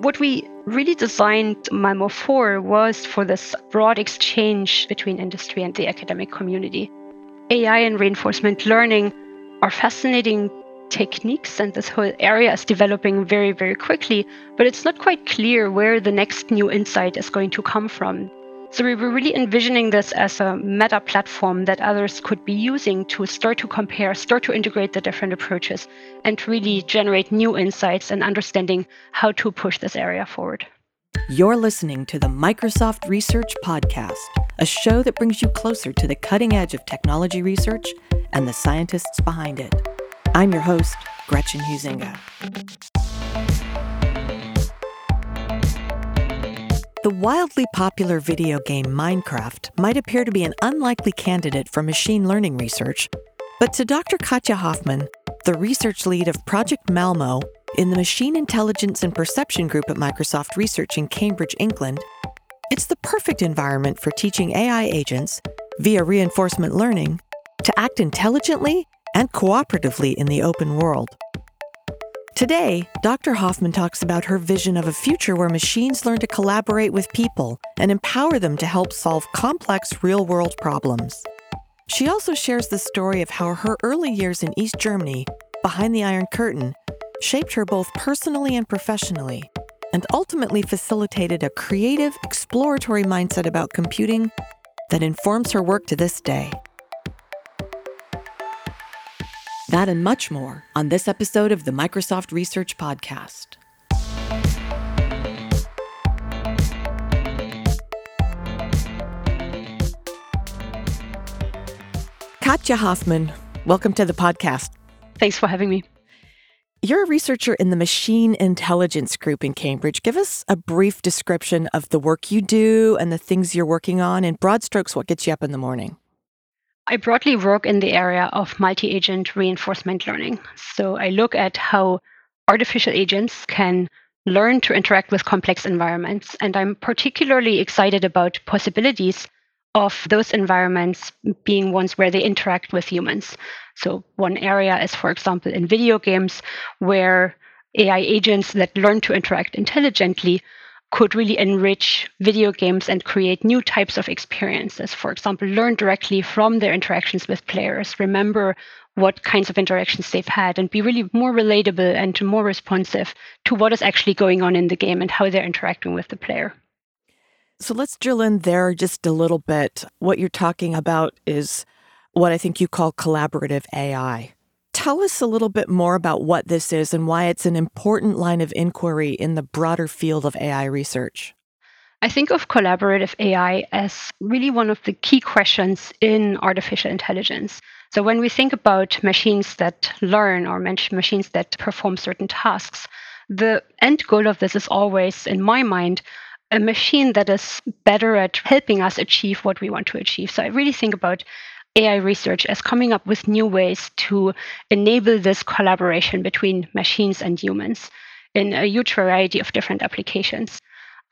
What we really designed Malmo for was for this broad exchange between industry and the academic community. AI and reinforcement learning are fascinating techniques, and this whole area is developing very, very quickly, but it's not quite clear where the next new insight is going to come from. So we were really envisioning this as a meta platform that others could be using to start to compare, start to integrate the different approaches, and really generate new insights and understanding how to push this area forward. You're listening to the Microsoft Research Podcast, a show that brings you closer to the cutting edge of technology research and the scientists behind it. I'm your host, Gretchen Huizinga. The wildly popular video game Minecraft might appear to be an unlikely candidate for machine learning research, but to Dr. Katja Hofmann, the research lead of Project Malmo in the Machine Intelligence and Perception Group at Microsoft Research in Cambridge, England, it's the perfect environment for teaching AI agents, via reinforcement learning, to act intelligently and cooperatively in the open world. Today, Dr. Hofmann talks about her vision of a future where machines learn to collaborate with people and empower them to help solve complex real world problems. She also shares the story of how her early years in East Germany, behind the Iron Curtain, shaped her both personally and professionally, and ultimately facilitated a creative, exploratory mindset about computing that informs her work to this day. That and much more on this episode of the Microsoft Research Podcast. Katja Hofmann, welcome to the podcast. Thanks for having me. You're a researcher in the Machine Intelligence Group in Cambridge. Give us a brief description of the work you do and the things you're working on. In broad strokes, what gets you up in the morning? I broadly work in the area of multi agent reinforcement learning. So I look at how artificial agents can learn to interact with complex environments. And I'm particularly excited about possibilities of those environments being ones where they interact with humans. So, one area is, for example, in video games, where AI agents that learn to interact intelligently could really enrich video games and create new types of experiences. For example, learn directly from their interactions with players, remember what kinds of interactions they've had, and be really more relatable and more responsive to what is actually going on in the game and how they're interacting with the player. So let's drill in there just a little bit. What you're talking about is what I think you call collaborative AI. Tell us a little bit more about what this is and why it's an important line of inquiry in the broader field of AI research. I think of collaborative AI as really one of the key questions in artificial intelligence. So, when we think about machines that learn or machines that perform certain tasks, the end goal of this is always, in my mind, a machine that is better at helping us achieve what we want to achieve. So, I really think about AI research as coming up with new ways to enable this collaboration between machines and humans in a huge variety of different applications.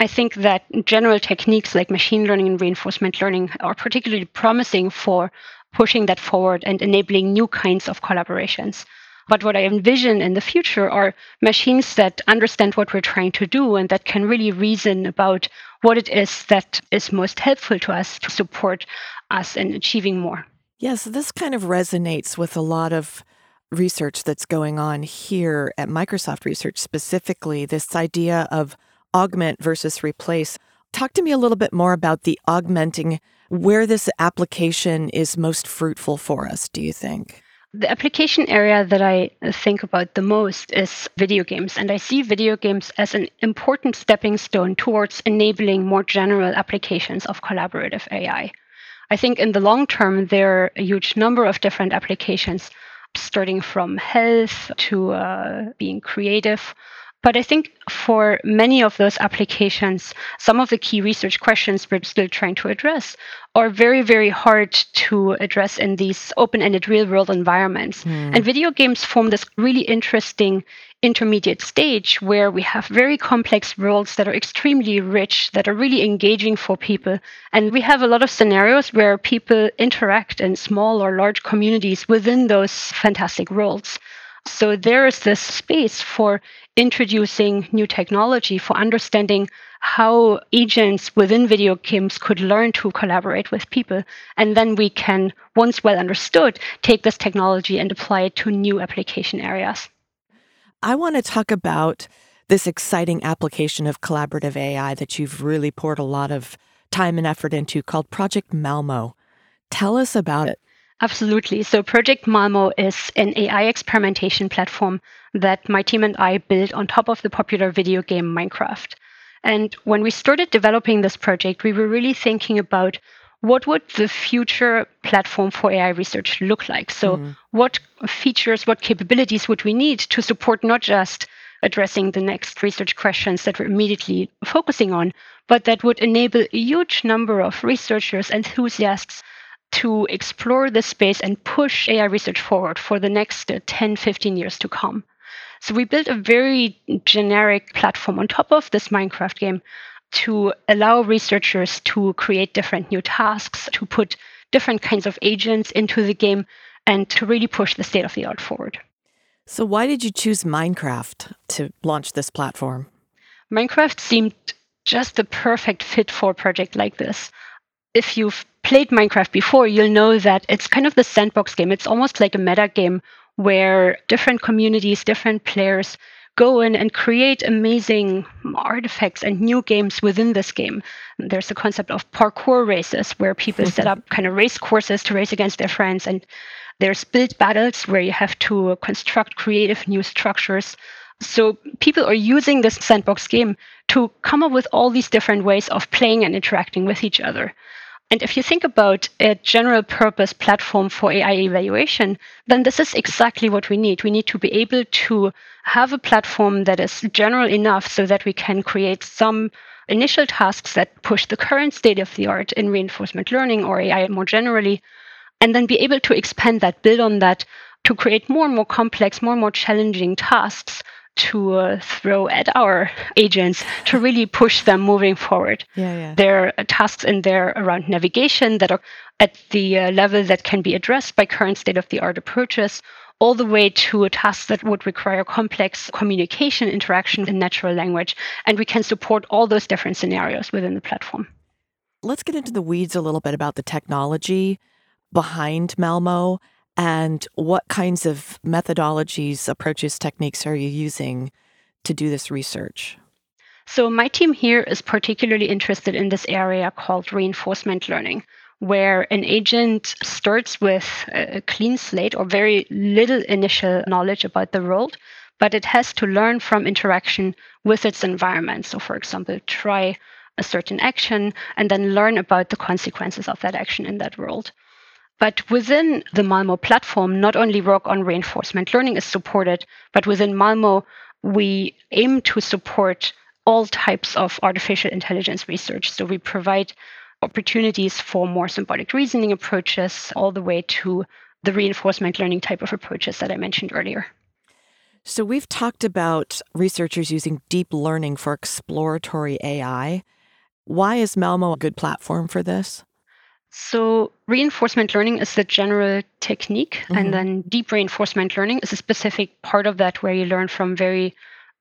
I think that general techniques like machine learning and reinforcement learning are particularly promising for pushing that forward and enabling new kinds of collaborations. But what I envision in the future are machines that understand what we're trying to do and that can really reason about what it is that is most helpful to us to support us in achieving more. Yes, this kind of resonates with a lot of research that's going on here at Microsoft Research, specifically this idea of augment versus replace. Talk to me a little bit more about the augmenting, where this application is most fruitful for us, do you think? The application area that I think about the most is video games, and I see video games as an important stepping stone towards enabling more general applications of collaborative AI. I think in the long term, there are a huge number of different applications, starting from health to uh, being creative. But I think for many of those applications, some of the key research questions we're still trying to address are very, very hard to address in these open ended real world environments. Mm. And video games form this really interesting intermediate stage where we have very complex worlds that are extremely rich, that are really engaging for people. And we have a lot of scenarios where people interact in small or large communities within those fantastic worlds. So there is this space for introducing new technology, for understanding how agents within video games could learn to collaborate with people. And then we can, once well understood, take this technology and apply it to new application areas. I want to talk about this exciting application of collaborative AI that you've really poured a lot of time and effort into called Project Malmo. Tell us about it. Absolutely. So, Project Malmo is an AI experimentation platform that my team and I built on top of the popular video game Minecraft. And when we started developing this project, we were really thinking about what would the future platform for AI research look like? So, mm. what features, what capabilities would we need to support not just addressing the next research questions that we're immediately focusing on, but that would enable a huge number of researchers, enthusiasts to explore this space and push AI research forward for the next uh, 10, 15 years to come. So we built a very generic platform on top of this Minecraft game to allow researchers to create different new tasks, to put different kinds of agents into the game, and to really push the state of the art forward. So, why did you choose Minecraft to launch this platform? Minecraft seemed just the perfect fit for a project like this. If you've played Minecraft before, you'll know that it's kind of the sandbox game. It's almost like a meta game where different communities, different players go in and create amazing artifacts and new games within this game. There's the concept of parkour races where people set up kind of race courses to race against their friends. And there's build battles where you have to construct creative new structures. So people are using this sandbox game to come up with all these different ways of playing and interacting with each other. And if you think about a general purpose platform for AI evaluation, then this is exactly what we need. We need to be able to have a platform that is general enough so that we can create some initial tasks that push the current state of the art in reinforcement learning or AI more generally, and then be able to expand that, build on that to create more and more complex, more and more challenging tasks to uh, throw at our agents to really push them moving forward. Yeah, yeah. There are tasks in there around navigation that are at the uh, level that can be addressed by current state of the art approaches, all the way to tasks that would require complex communication interaction in natural language. And we can support all those different scenarios within the platform. Let's get into the weeds a little bit about the technology behind Malmo and what kinds of methodologies, approaches, techniques are you using to do this research? So, my team here is particularly interested in this area called reinforcement learning, where an agent starts with a clean slate or very little initial knowledge about the world, but it has to learn from interaction with its environment. So, for example, try a certain action and then learn about the consequences of that action in that world. But within the Malmo platform, not only work on reinforcement learning is supported, but within Malmo, we aim to support all types of artificial intelligence research. So we provide opportunities for more symbolic reasoning approaches, all the way to the reinforcement learning type of approaches that I mentioned earlier. So we've talked about researchers using deep learning for exploratory AI. Why is Malmo a good platform for this? So, reinforcement learning is the general technique, mm-hmm. and then deep reinforcement learning is a specific part of that where you learn from very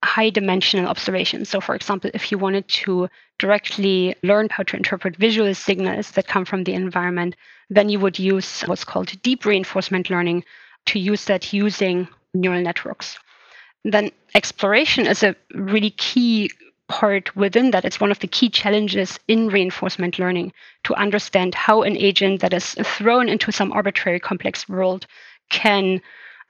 high dimensional observations. So, for example, if you wanted to directly learn how to interpret visual signals that come from the environment, then you would use what's called deep reinforcement learning to use that using neural networks. Then, exploration is a really key part within that. It's one of the key challenges in reinforcement learning to understand how an agent that is thrown into some arbitrary complex world can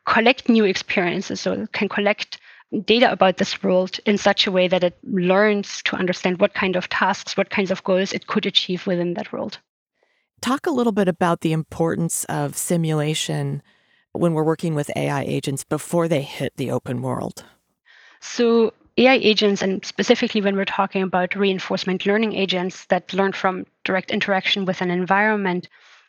collect new experiences, so can collect data about this world in such a way that it learns to understand what kind of tasks, what kinds of goals it could achieve within that world. Talk a little bit about the importance of simulation when we're working with AI agents before they hit the open world. So, AI agents, and specifically when we're talking about reinforcement learning agents that learn from direct interaction with an environment,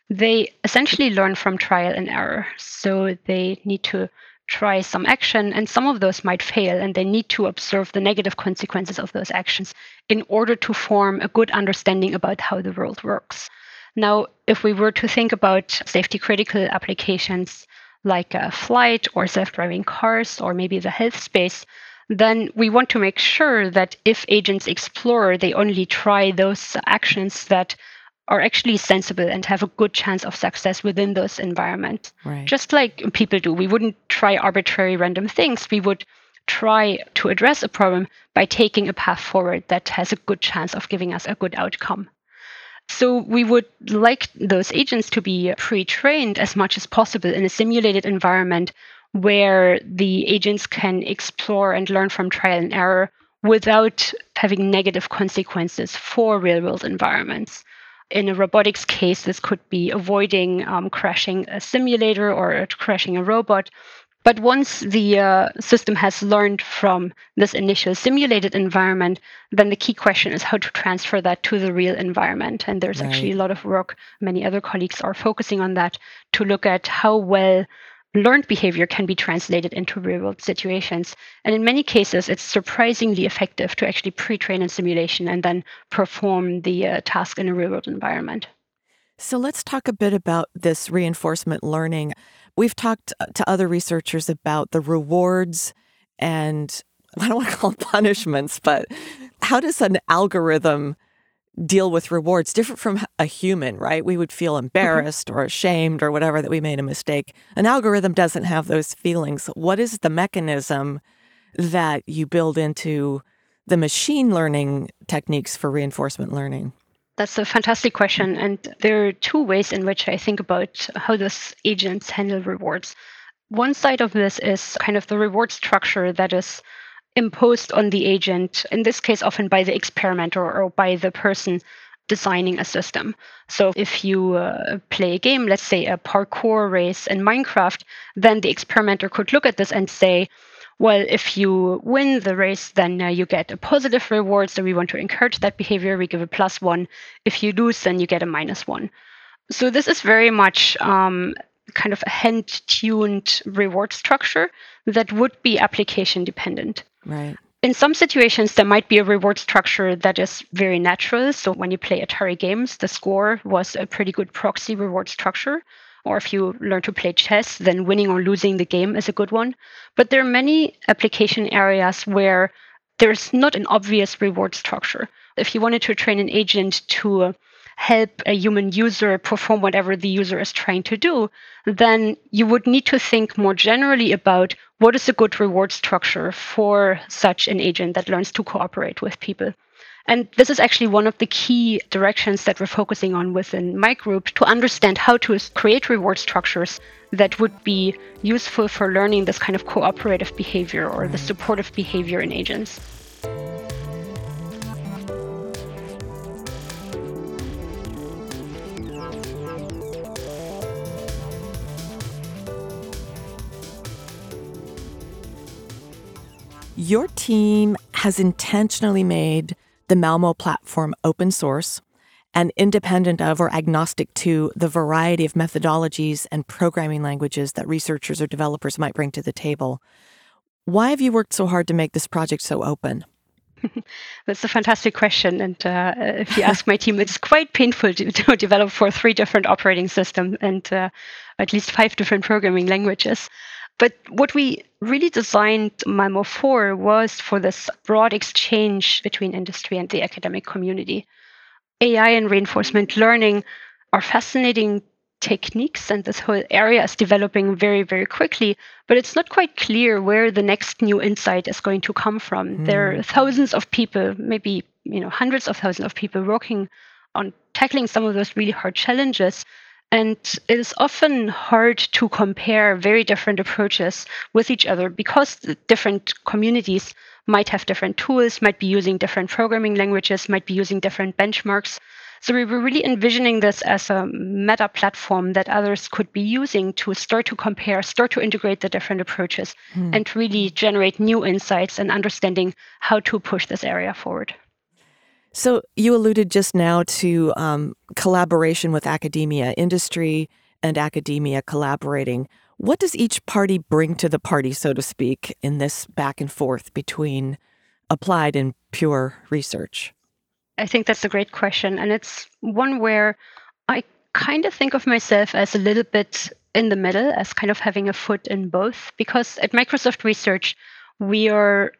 they essentially learn from trial and error. So they need to try some action, and some of those might fail, and they need to observe the negative consequences of those actions in order to form a good understanding about how the world works. Now, if we were to think about safety critical applications like a flight or self driving cars or maybe the health space, then we want to make sure that if agents explore, they only try those actions that are actually sensible and have a good chance of success within those environments. Right. Just like people do. We wouldn't try arbitrary random things. We would try to address a problem by taking a path forward that has a good chance of giving us a good outcome. So we would like those agents to be pre-trained as much as possible in a simulated environment where the agents can explore and learn from trial and error without having negative consequences for real world environments. In a robotics case, this could be avoiding um, crashing a simulator or crashing a robot. But once the uh, system has learned from this initial simulated environment, then the key question is how to transfer that to the real environment. And there's right. actually a lot of work, many other colleagues are focusing on that to look at how well learned behavior can be translated into real world situations. And in many cases, it's surprisingly effective to actually pre train in simulation and then perform the uh, task in a real world environment. So let's talk a bit about this reinforcement learning. We've talked uh, to other researchers about the rewards and I don't want to call them punishments, but how does an algorithm deal with rewards different from a human, right? We would feel mm-hmm. embarrassed or ashamed or whatever that we made a mistake. An algorithm doesn't have those feelings. What is the mechanism that you build into the machine learning techniques for reinforcement learning? That's a fantastic question. And there are two ways in which I think about how those agents handle rewards. One side of this is kind of the reward structure that is imposed on the agent, in this case, often by the experimenter or by the person designing a system. So if you uh, play a game, let's say a parkour race in Minecraft, then the experimenter could look at this and say, well, if you win the race, then uh, you get a positive reward. So we want to encourage that behavior. We give a plus one. If you lose, then you get a minus one. So this is very much um, kind of a hand tuned reward structure that would be application dependent. Right. In some situations, there might be a reward structure that is very natural. So when you play Atari games, the score was a pretty good proxy reward structure. Or if you learn to play chess, then winning or losing the game is a good one. But there are many application areas where there's not an obvious reward structure. If you wanted to train an agent to uh, help a human user perform whatever the user is trying to do, then you would need to think more generally about what is a good reward structure for such an agent that learns to cooperate with people. And this is actually one of the key directions that we're focusing on within my group to understand how to create reward structures that would be useful for learning this kind of cooperative behavior or the mm. supportive behavior in agents. Your team has intentionally made the Malmo platform open source and independent of or agnostic to the variety of methodologies and programming languages that researchers or developers might bring to the table. Why have you worked so hard to make this project so open? That's a fantastic question. And uh, if you ask my team, it's quite painful to, to, develop for three different operating systems and uh, at least five different programming languages. But what we really designed Malmo for was for this broad exchange between industry and the academic community. AI and reinforcement learning are fascinating techniques, and this whole area is developing very, very quickly. But it's not quite clear where the next new insight is going to come from. Mm. There are thousands of people, maybe you know hundreds of thousands of people working on tackling some of those really hard challenges. And it is often hard to compare very different approaches with each other because different communities might have different tools, might be using different programming languages, might be using different benchmarks. So we were really envisioning this as a meta platform that others could be using to start to compare, start to integrate the different approaches, mm. and really generate new insights and understanding how to push this area forward. So you alluded just now to um, collaboration with academia, industry and academia collaborating. What does each party bring to the party, so to speak, in this back and forth between applied and pure research? I think that's a great question. And it's one where I kind of think of myself as a little bit in the middle, as kind of having a foot in both, because at Microsoft Research, we are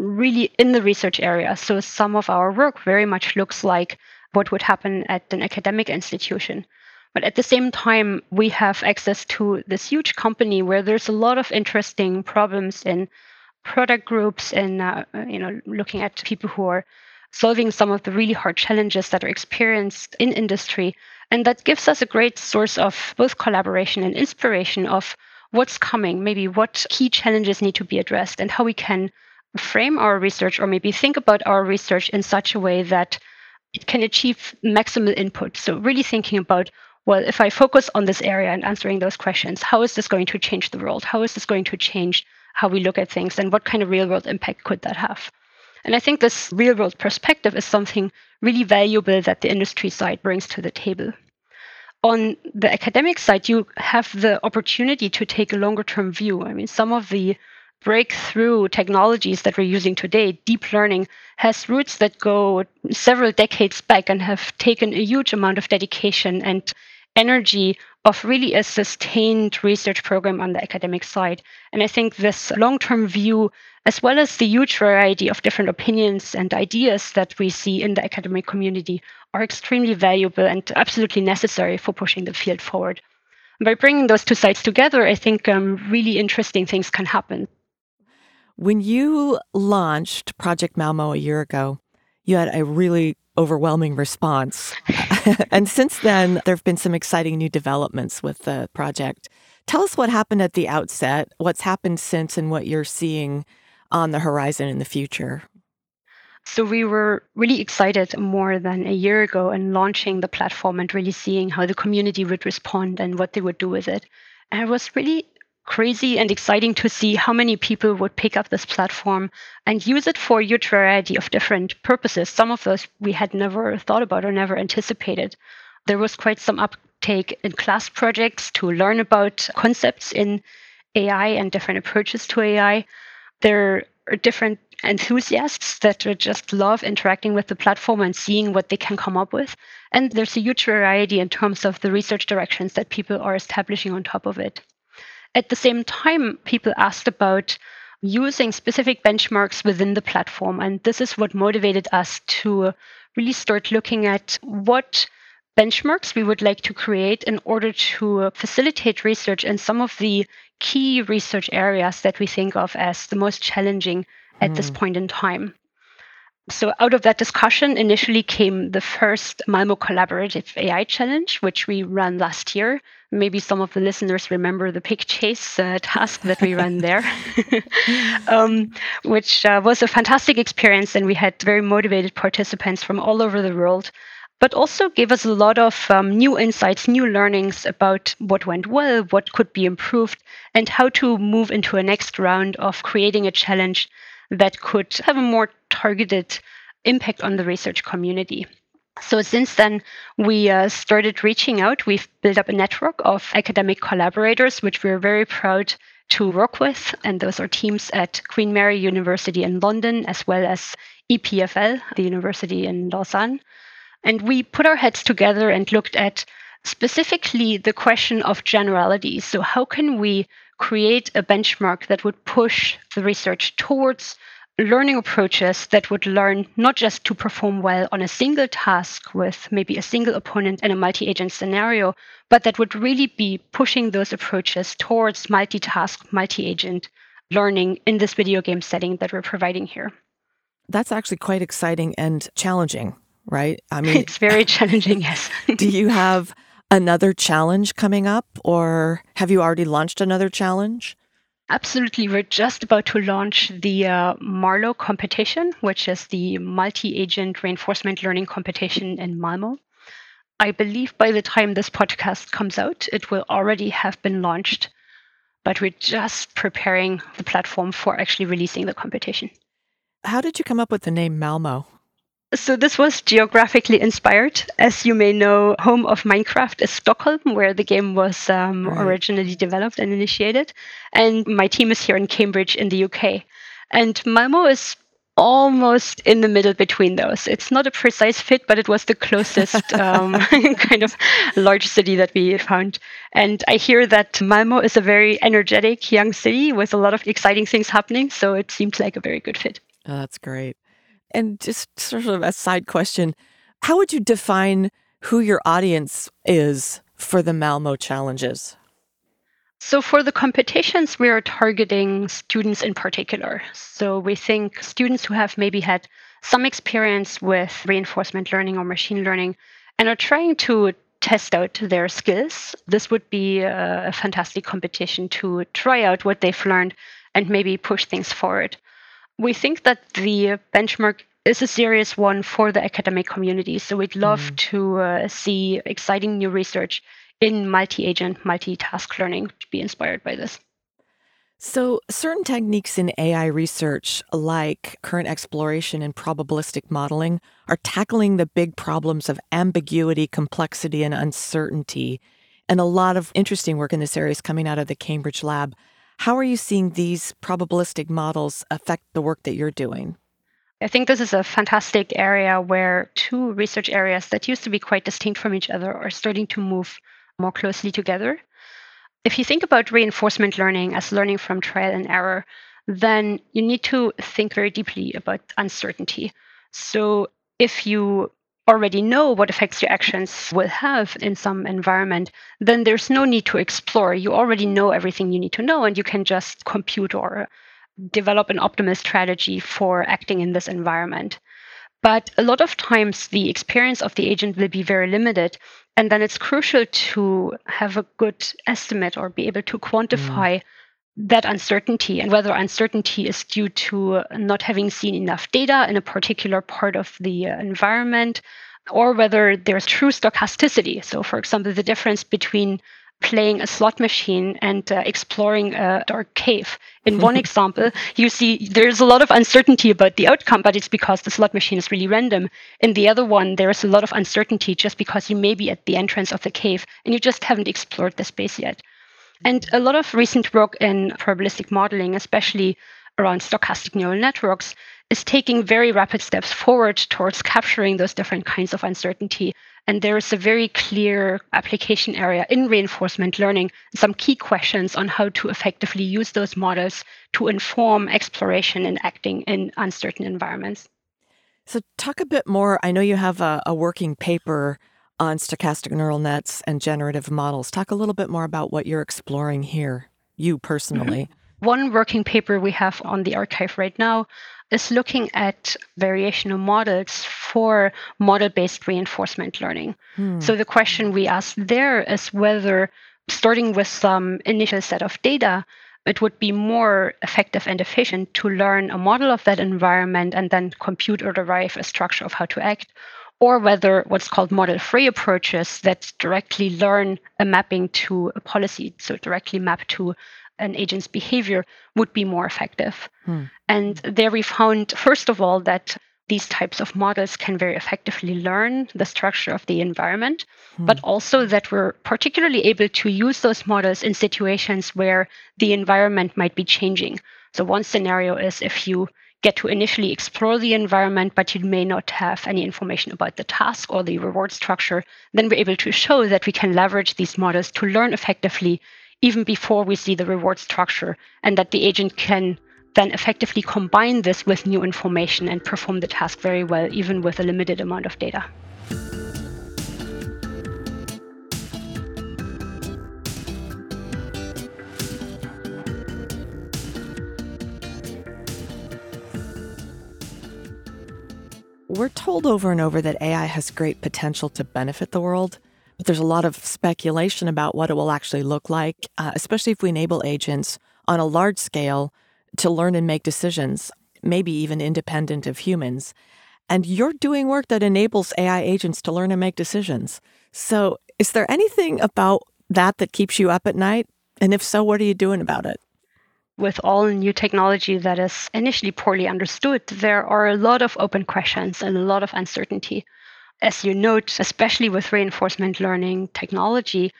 really in the research area. So some of our work very much looks like what would happen at an academic institution. But at the same time, we have access to this huge company where there's a lot of interesting problems in product groups and uh, you know looking at people who are solving some of the really hard challenges that are experienced in industry and that gives us a great source of both collaboration and inspiration of what's coming maybe what key challenges need to be addressed and how we can frame our research or maybe think about our research in such a way that it can achieve maximal input so really thinking about well, if I focus on this area and answering those questions, how is this going to change the world? How is this going to change how we look at things and what kind of real world impact could that have? And I think this real world perspective is something really valuable that the industry side brings to the table. On the academic side, you have the opportunity to take a longer term view. I mean, some of the breakthrough technologies that we're using today, deep learning, has roots that go several decades back and have taken a huge amount of dedication and energy of really a sustained research program on the academic side. And I think this long term view, as well as the huge variety of different opinions and ideas that we see in the academic community, are extremely valuable and absolutely necessary for pushing the field forward. By bringing those two sides together, I think um, really interesting things can happen. When you launched Project Malmo a year ago, you had a really overwhelming response. and since then, there have been some exciting new developments with the project. Tell us what happened at the outset, what's happened since, and what you're seeing on the horizon in the future. So, we were really excited more than a year ago in launching the platform and really seeing how the community would respond and what they would do with it. And it was really crazy and exciting to see how many people would pick up this platform and use it for a huge variety of different purposes. Some of those we had never thought about or never anticipated. There was quite some uptake in class projects to learn about concepts in AI and different approaches to AI. There are different enthusiasts that just love interacting with the platform and seeing what they can come up with. And there's a huge variety in terms of the research directions that people are establishing on top of it. At the same time, people asked about using specific benchmarks within the platform. And this is what motivated us to really start looking at what benchmarks we would like to create in order to facilitate research in some of the key research areas that we think of as the most challenging at mm. this point in time. So, out of that discussion, initially came the first Malmo Collaborative AI Challenge, which we ran last year. Maybe some of the listeners remember the pig chase uh, task that we ran there, um, which uh, was a fantastic experience. And we had very motivated participants from all over the world, but also gave us a lot of um, new insights, new learnings about what went well, what could be improved, and how to move into a next round of creating a challenge that could have a more targeted impact on the research community. So since then, we uh, started reaching out. We've built up a network of academic collaborators, which we're very proud to work with. And those are teams at Queen Mary University in London, as well as EPFL, the university in Lausanne. And we put our heads together and looked at specifically the question of generalities. So, how can we create a benchmark that would push the research towards learning approaches that would learn not just to perform well on a single task with maybe a single opponent in a multi agent scenario, but that would really be pushing those approaches towards multitask, multi agent learning in this video game setting that we're providing here. That's actually quite exciting and challenging, right? I mean, it's very challenging, yes. do you have another challenge coming up, or have you already launched another challenge? Absolutely. We're just about to launch the uh, Marlo competition, which is the multi agent reinforcement learning competition in Malmo. I believe by the time this podcast comes out, it will already have been launched, but we're just preparing the platform for actually releasing the competition. How did you come up with the name Malmo? So this was geographically inspired. As you may know, home of Minecraft is Stockholm, where the game was um, right. originally developed and initiated. And my team is here in Cambridge in the UK. And Malmo is almost in the middle between those. It's not a precise fit, but it was the closest um, kind of large city that we found. And I hear that Malmo is a very energetic young city with a lot of exciting things happening. So it seems like a very good fit. Oh, that's great. And just sort of a side question how would you define who your audience is for the Malmo challenges? So, for the competitions, we are targeting students in particular. So, we think students who have maybe had some experience with reinforcement learning or machine learning and are trying to test out their skills. This would be a, fantastic competition to try out what they've learned and maybe push things forward. We think that the benchmark is a serious one for the academic community. So we'd love mm. to uh, see exciting new research in multi agent, multi-task learning to be inspired by this. So, certain techniques in AI research, like current exploration and probabilistic modeling, are tackling the big problems of ambiguity, complexity, and uncertainty. And a lot of interesting work in this area is coming out of the Cambridge lab. How are you seeing these probabilistic models affect the work that you're doing? I think this is a fantastic area where two research areas that used to be quite distinct from each other are starting to move more closely together. If you think about reinforcement learning as learning from trial and error, then you need to think very deeply about uncertainty. So if you already know what effects your actions will have in some environment, then there's no need to explore. You already know everything you need to know, and you can just compute or develop an optimal strategy for acting in this environment. But a lot of times the experience of the agent will be very limited. And then it's crucial to have a good estimate or be able to quantify mm. That uncertainty and whether uncertainty is due to not having seen enough data in a particular part of the environment or whether there's true stochasticity. So, for example, the difference between playing a slot machine and uh, exploring a dark cave. In one example, you see there's a lot of uncertainty about the outcome, but it's because the slot machine is really random. In the other one, there's a lot of uncertainty just because you may be at the entrance of the cave and you just haven't explored the space yet. And a lot of recent work in probabilistic modeling, especially around stochastic neural networks, is taking very rapid steps forward towards capturing those different kinds of uncertainty and there is a very clear application area in reinforcement learning, some key questions on how to effectively use those models to inform exploration and acting in uncertain environments. So, talk a bit more. I know you have a, a working paper on stochastic neural nets and generative models. Talk a little bit more about what you're exploring here, you personally. Mm-hmm. One working paper we have on the arXiv right now is looking at variational models for model based reinforcement learning. Hmm. So the question we ask there is whether, starting with some initial set of data, it would be more effective and efficient to learn a model of that environment and then compute or derive a structure of how to act, or whether what's called model free approaches that directly learn a mapping to a policy, so directly map to an agent's behavior would be more effective. Hmm. And there we found, first of all, that these types of models can very effectively learn the structure of the environment, hmm. but also that we're particularly able to use those models in situations where the environment might be changing. So, one scenario is if you get to initially explore the environment, but you may not have any information about the task or the reward structure, then we're able to show that we can leverage these models to learn effectively even before we see the reward structure, and that the agent can then effectively combine this with new information and perform the task very well, even with a limited amount of data. We're told over and over that AI has great potential to benefit the world. But there's a lot of speculation about what it will actually look like, uh, especially if we enable agents on a large scale to learn and make decisions, maybe even independent of humans. And you're doing work that enables AI agents to learn and make decisions. So, is there anything about that that keeps you up at night? And if so, what are you doing about it? With all new technology that is initially poorly understood, there are a lot of open questions and a lot of uncertainty as you note, especially with reinforcement learning technology,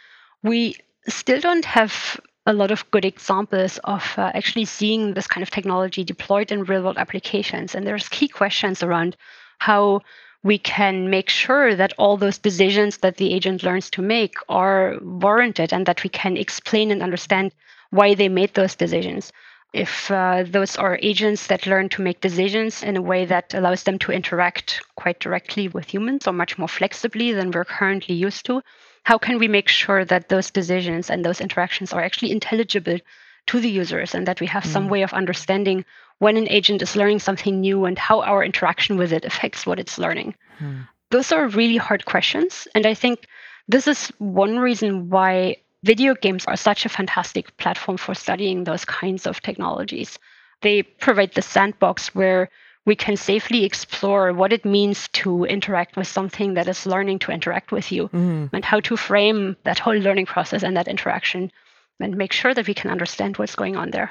we still don't have a lot of good examples of uh, actually seeing this kind of technology deployed in real world applications. And there's key questions around how we can make sure that all those decisions that the agent learns to make are warranted and that we can explain and understand why they made those decisions. If uh, those are agents that learn to make decisions in a way that allows them to interact quite directly with humans or much more flexibly than we're currently used to, how can we make sure that those decisions and those interactions are actually intelligible to the users and that we have mm. some way of understanding when an agent is learning something new and how our interaction with it affects what it's learning? Mm. Those are really hard questions. And I think this is one reason why video games are such a fantastic platform for studying those kinds of technologies. They provide the sandbox where we can safely explore what it means to interact with something that is learning to interact with you mm. and how to frame that whole learning process and that interaction and make sure that we can understand what's going on there.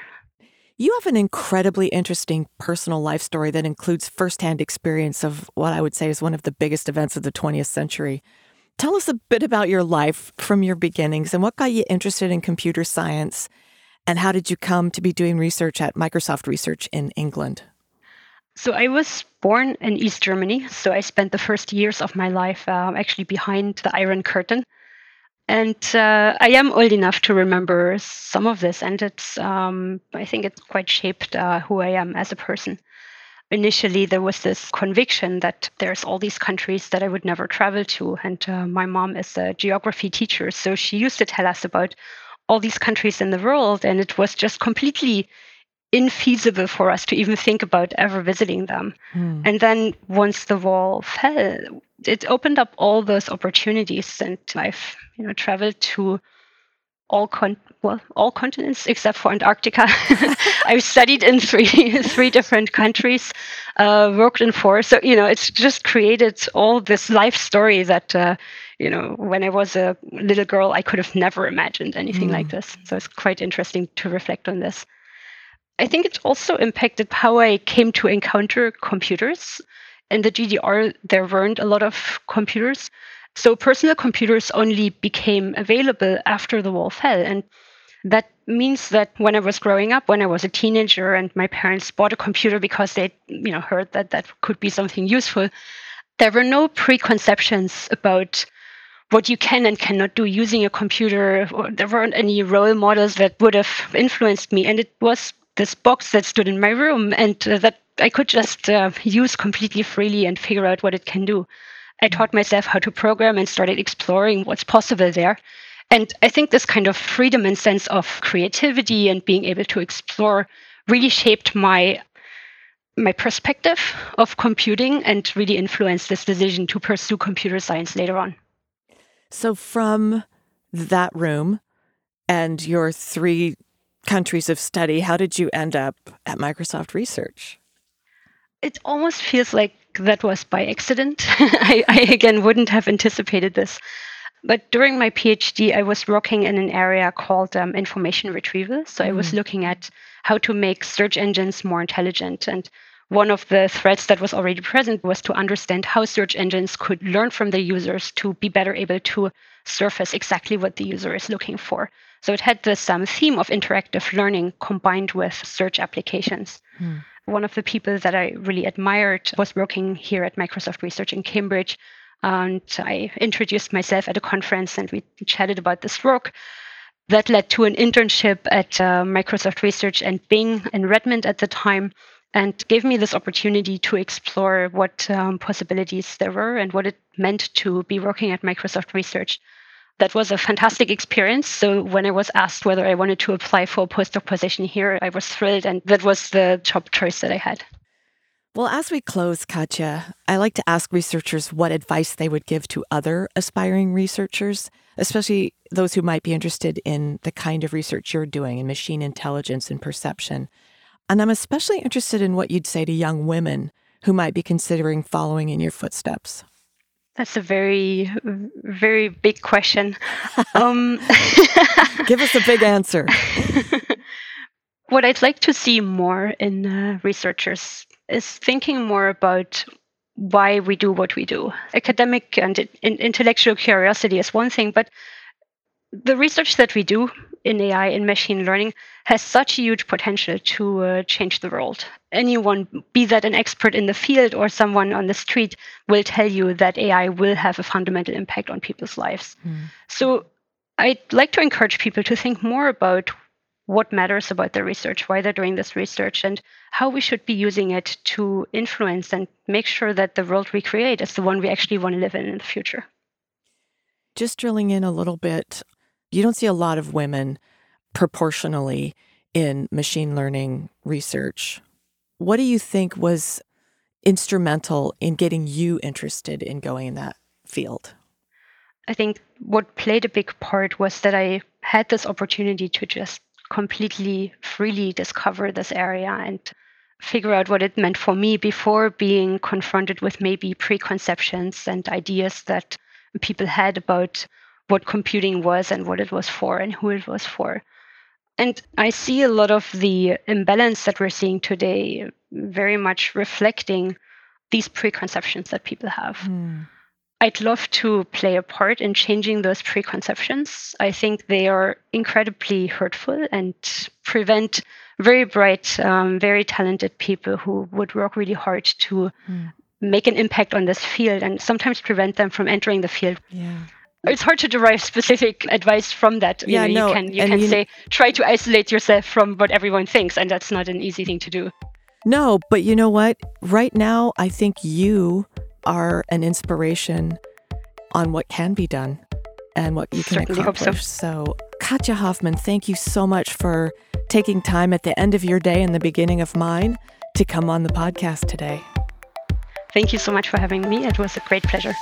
You have an incredibly interesting personal life story that includes firsthand experience of what I would say is one of the biggest events of the 20th century. Tell us a bit about your life from your beginnings and what got you interested in computer science, and how did you come to be doing research at Microsoft Research in England? So I was born in East Germany. So I spent the first years of my life um, actually behind the Iron Curtain. And uh, I am old enough to remember some of this, and it's um, I think it's quite shaped uh, who I am as a person. Initially, there was this conviction that there's all these countries that I would never travel to, and uh, my mom is a geography teacher, so she used to tell us about all these countries in the world, and it was just completely infeasible for us to even think about ever visiting them. Mm. And then once the wall fell, it opened up all those opportunities, and I've you know traveled to all con well all continents except for Antarctica. I've studied in three three different countries, uh, worked in four. So you know it's just created all this life story that. Uh, you know, when I was a little girl, I could have never imagined anything mm. like this. So it's quite interesting to reflect on this. I think it also impacted how I came to encounter computers. In the GDR, there weren't a lot of computers. So personal computers only became available after the wall fell. And that means that when I was growing up, when I was a teenager and my parents bought a computer because they, you know, heard that that could be something useful, there were no preconceptions about what you can and cannot do using a computer. There weren't any role models that would have influenced me. And it was this box that stood in my room and uh, that I could just uh, use completely freely and figure out what it can do. I taught myself how to program and started exploring what's possible there. And I think this kind of freedom and sense of creativity and being able to explore really shaped my my perspective of computing and really influenced this decision to pursue computer science later on. So from that room and your three countries of study. How did you end up at Microsoft Research? It almost feels like that was by accident. I, I, again wouldn't have anticipated this. But during my PhD, I was working in an area called um, information retrieval. So mm. I was mm. looking at how to make search engines more intelligent. And one of the threats that was already present was to understand how search engines could learn from the users to be better able to surface exactly what the user is looking for. So it had this um, theme of interactive learning combined with search applications. Mm. One of the people that I really admired was working here at Microsoft Research in Cambridge. And I introduced myself at a conference and we chatted about this work. That led to an internship at uh, Microsoft Research and Bing in Redmond at the time and gave me this opportunity to explore what um, possibilities there were and what it meant to be working at Microsoft Research that was a fantastic experience. So when I was asked whether I wanted to apply for a postdoc position here, I was thrilled, and that was the job choice that I had. Well, as we close, Katja, I like to ask researchers what advice they would give to other aspiring researchers, especially those who might be interested in the kind of research you're doing in machine intelligence and perception. And I'm especially interested in what you'd say to young women who might be considering following in your footsteps. That's a very, very big question. Um, Give us a big answer. what I'd like to see more in uh, researchers is thinking more about why we do what we do. Academic and in- intellectual curiosity is one thing, but The research that we do in AI and machine learning has such a huge potential to uh, change the world. Anyone, be that an expert in the field or someone on the street, will tell you that AI will have a fundamental impact on people's lives. Mm. So I'd like to encourage people to think more about what matters about their research, why they're doing this research, and how we should be using it to influence and make sure that the world we create is the one we actually want to live in in the future. Just drilling in a little bit, you don't see a lot of women proportionally in machine learning research. What do you think was instrumental in getting you interested in going in that field? I think what played a big part was that I had this opportunity to just completely freely discover this area and figure out what it meant for me before being confronted with maybe preconceptions and ideas that people had about what computing was and what it was for and who it was for. And I see a lot of the imbalance that we're seeing today very much reflecting these preconceptions that people have. Mm. I'd love to play a part in changing those preconceptions. I think they are incredibly hurtful and prevent very bright, um, very talented people who would work really hard to mm. make an impact on this field and sometimes prevent them from entering the field. Yeah. It's hard to derive specific advice from that. Yeah, you, know, you can you can you say try to isolate yourself from what everyone thinks, and that's not an easy thing to do. No, but you know what? Right now, I think you are an inspiration on what can be done and what you can Certainly accomplish. So. so, Katja Hofmann, thank you so much for taking time at the end of your day and the beginning of mine to come on the podcast today. Thank you so much for having me. It was a great pleasure.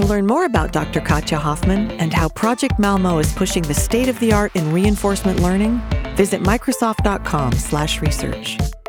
To learn more about Dr. Katja Hofmann and how Project Malmo is pushing the state of the art in reinforcement learning, visit microsoft.com/research.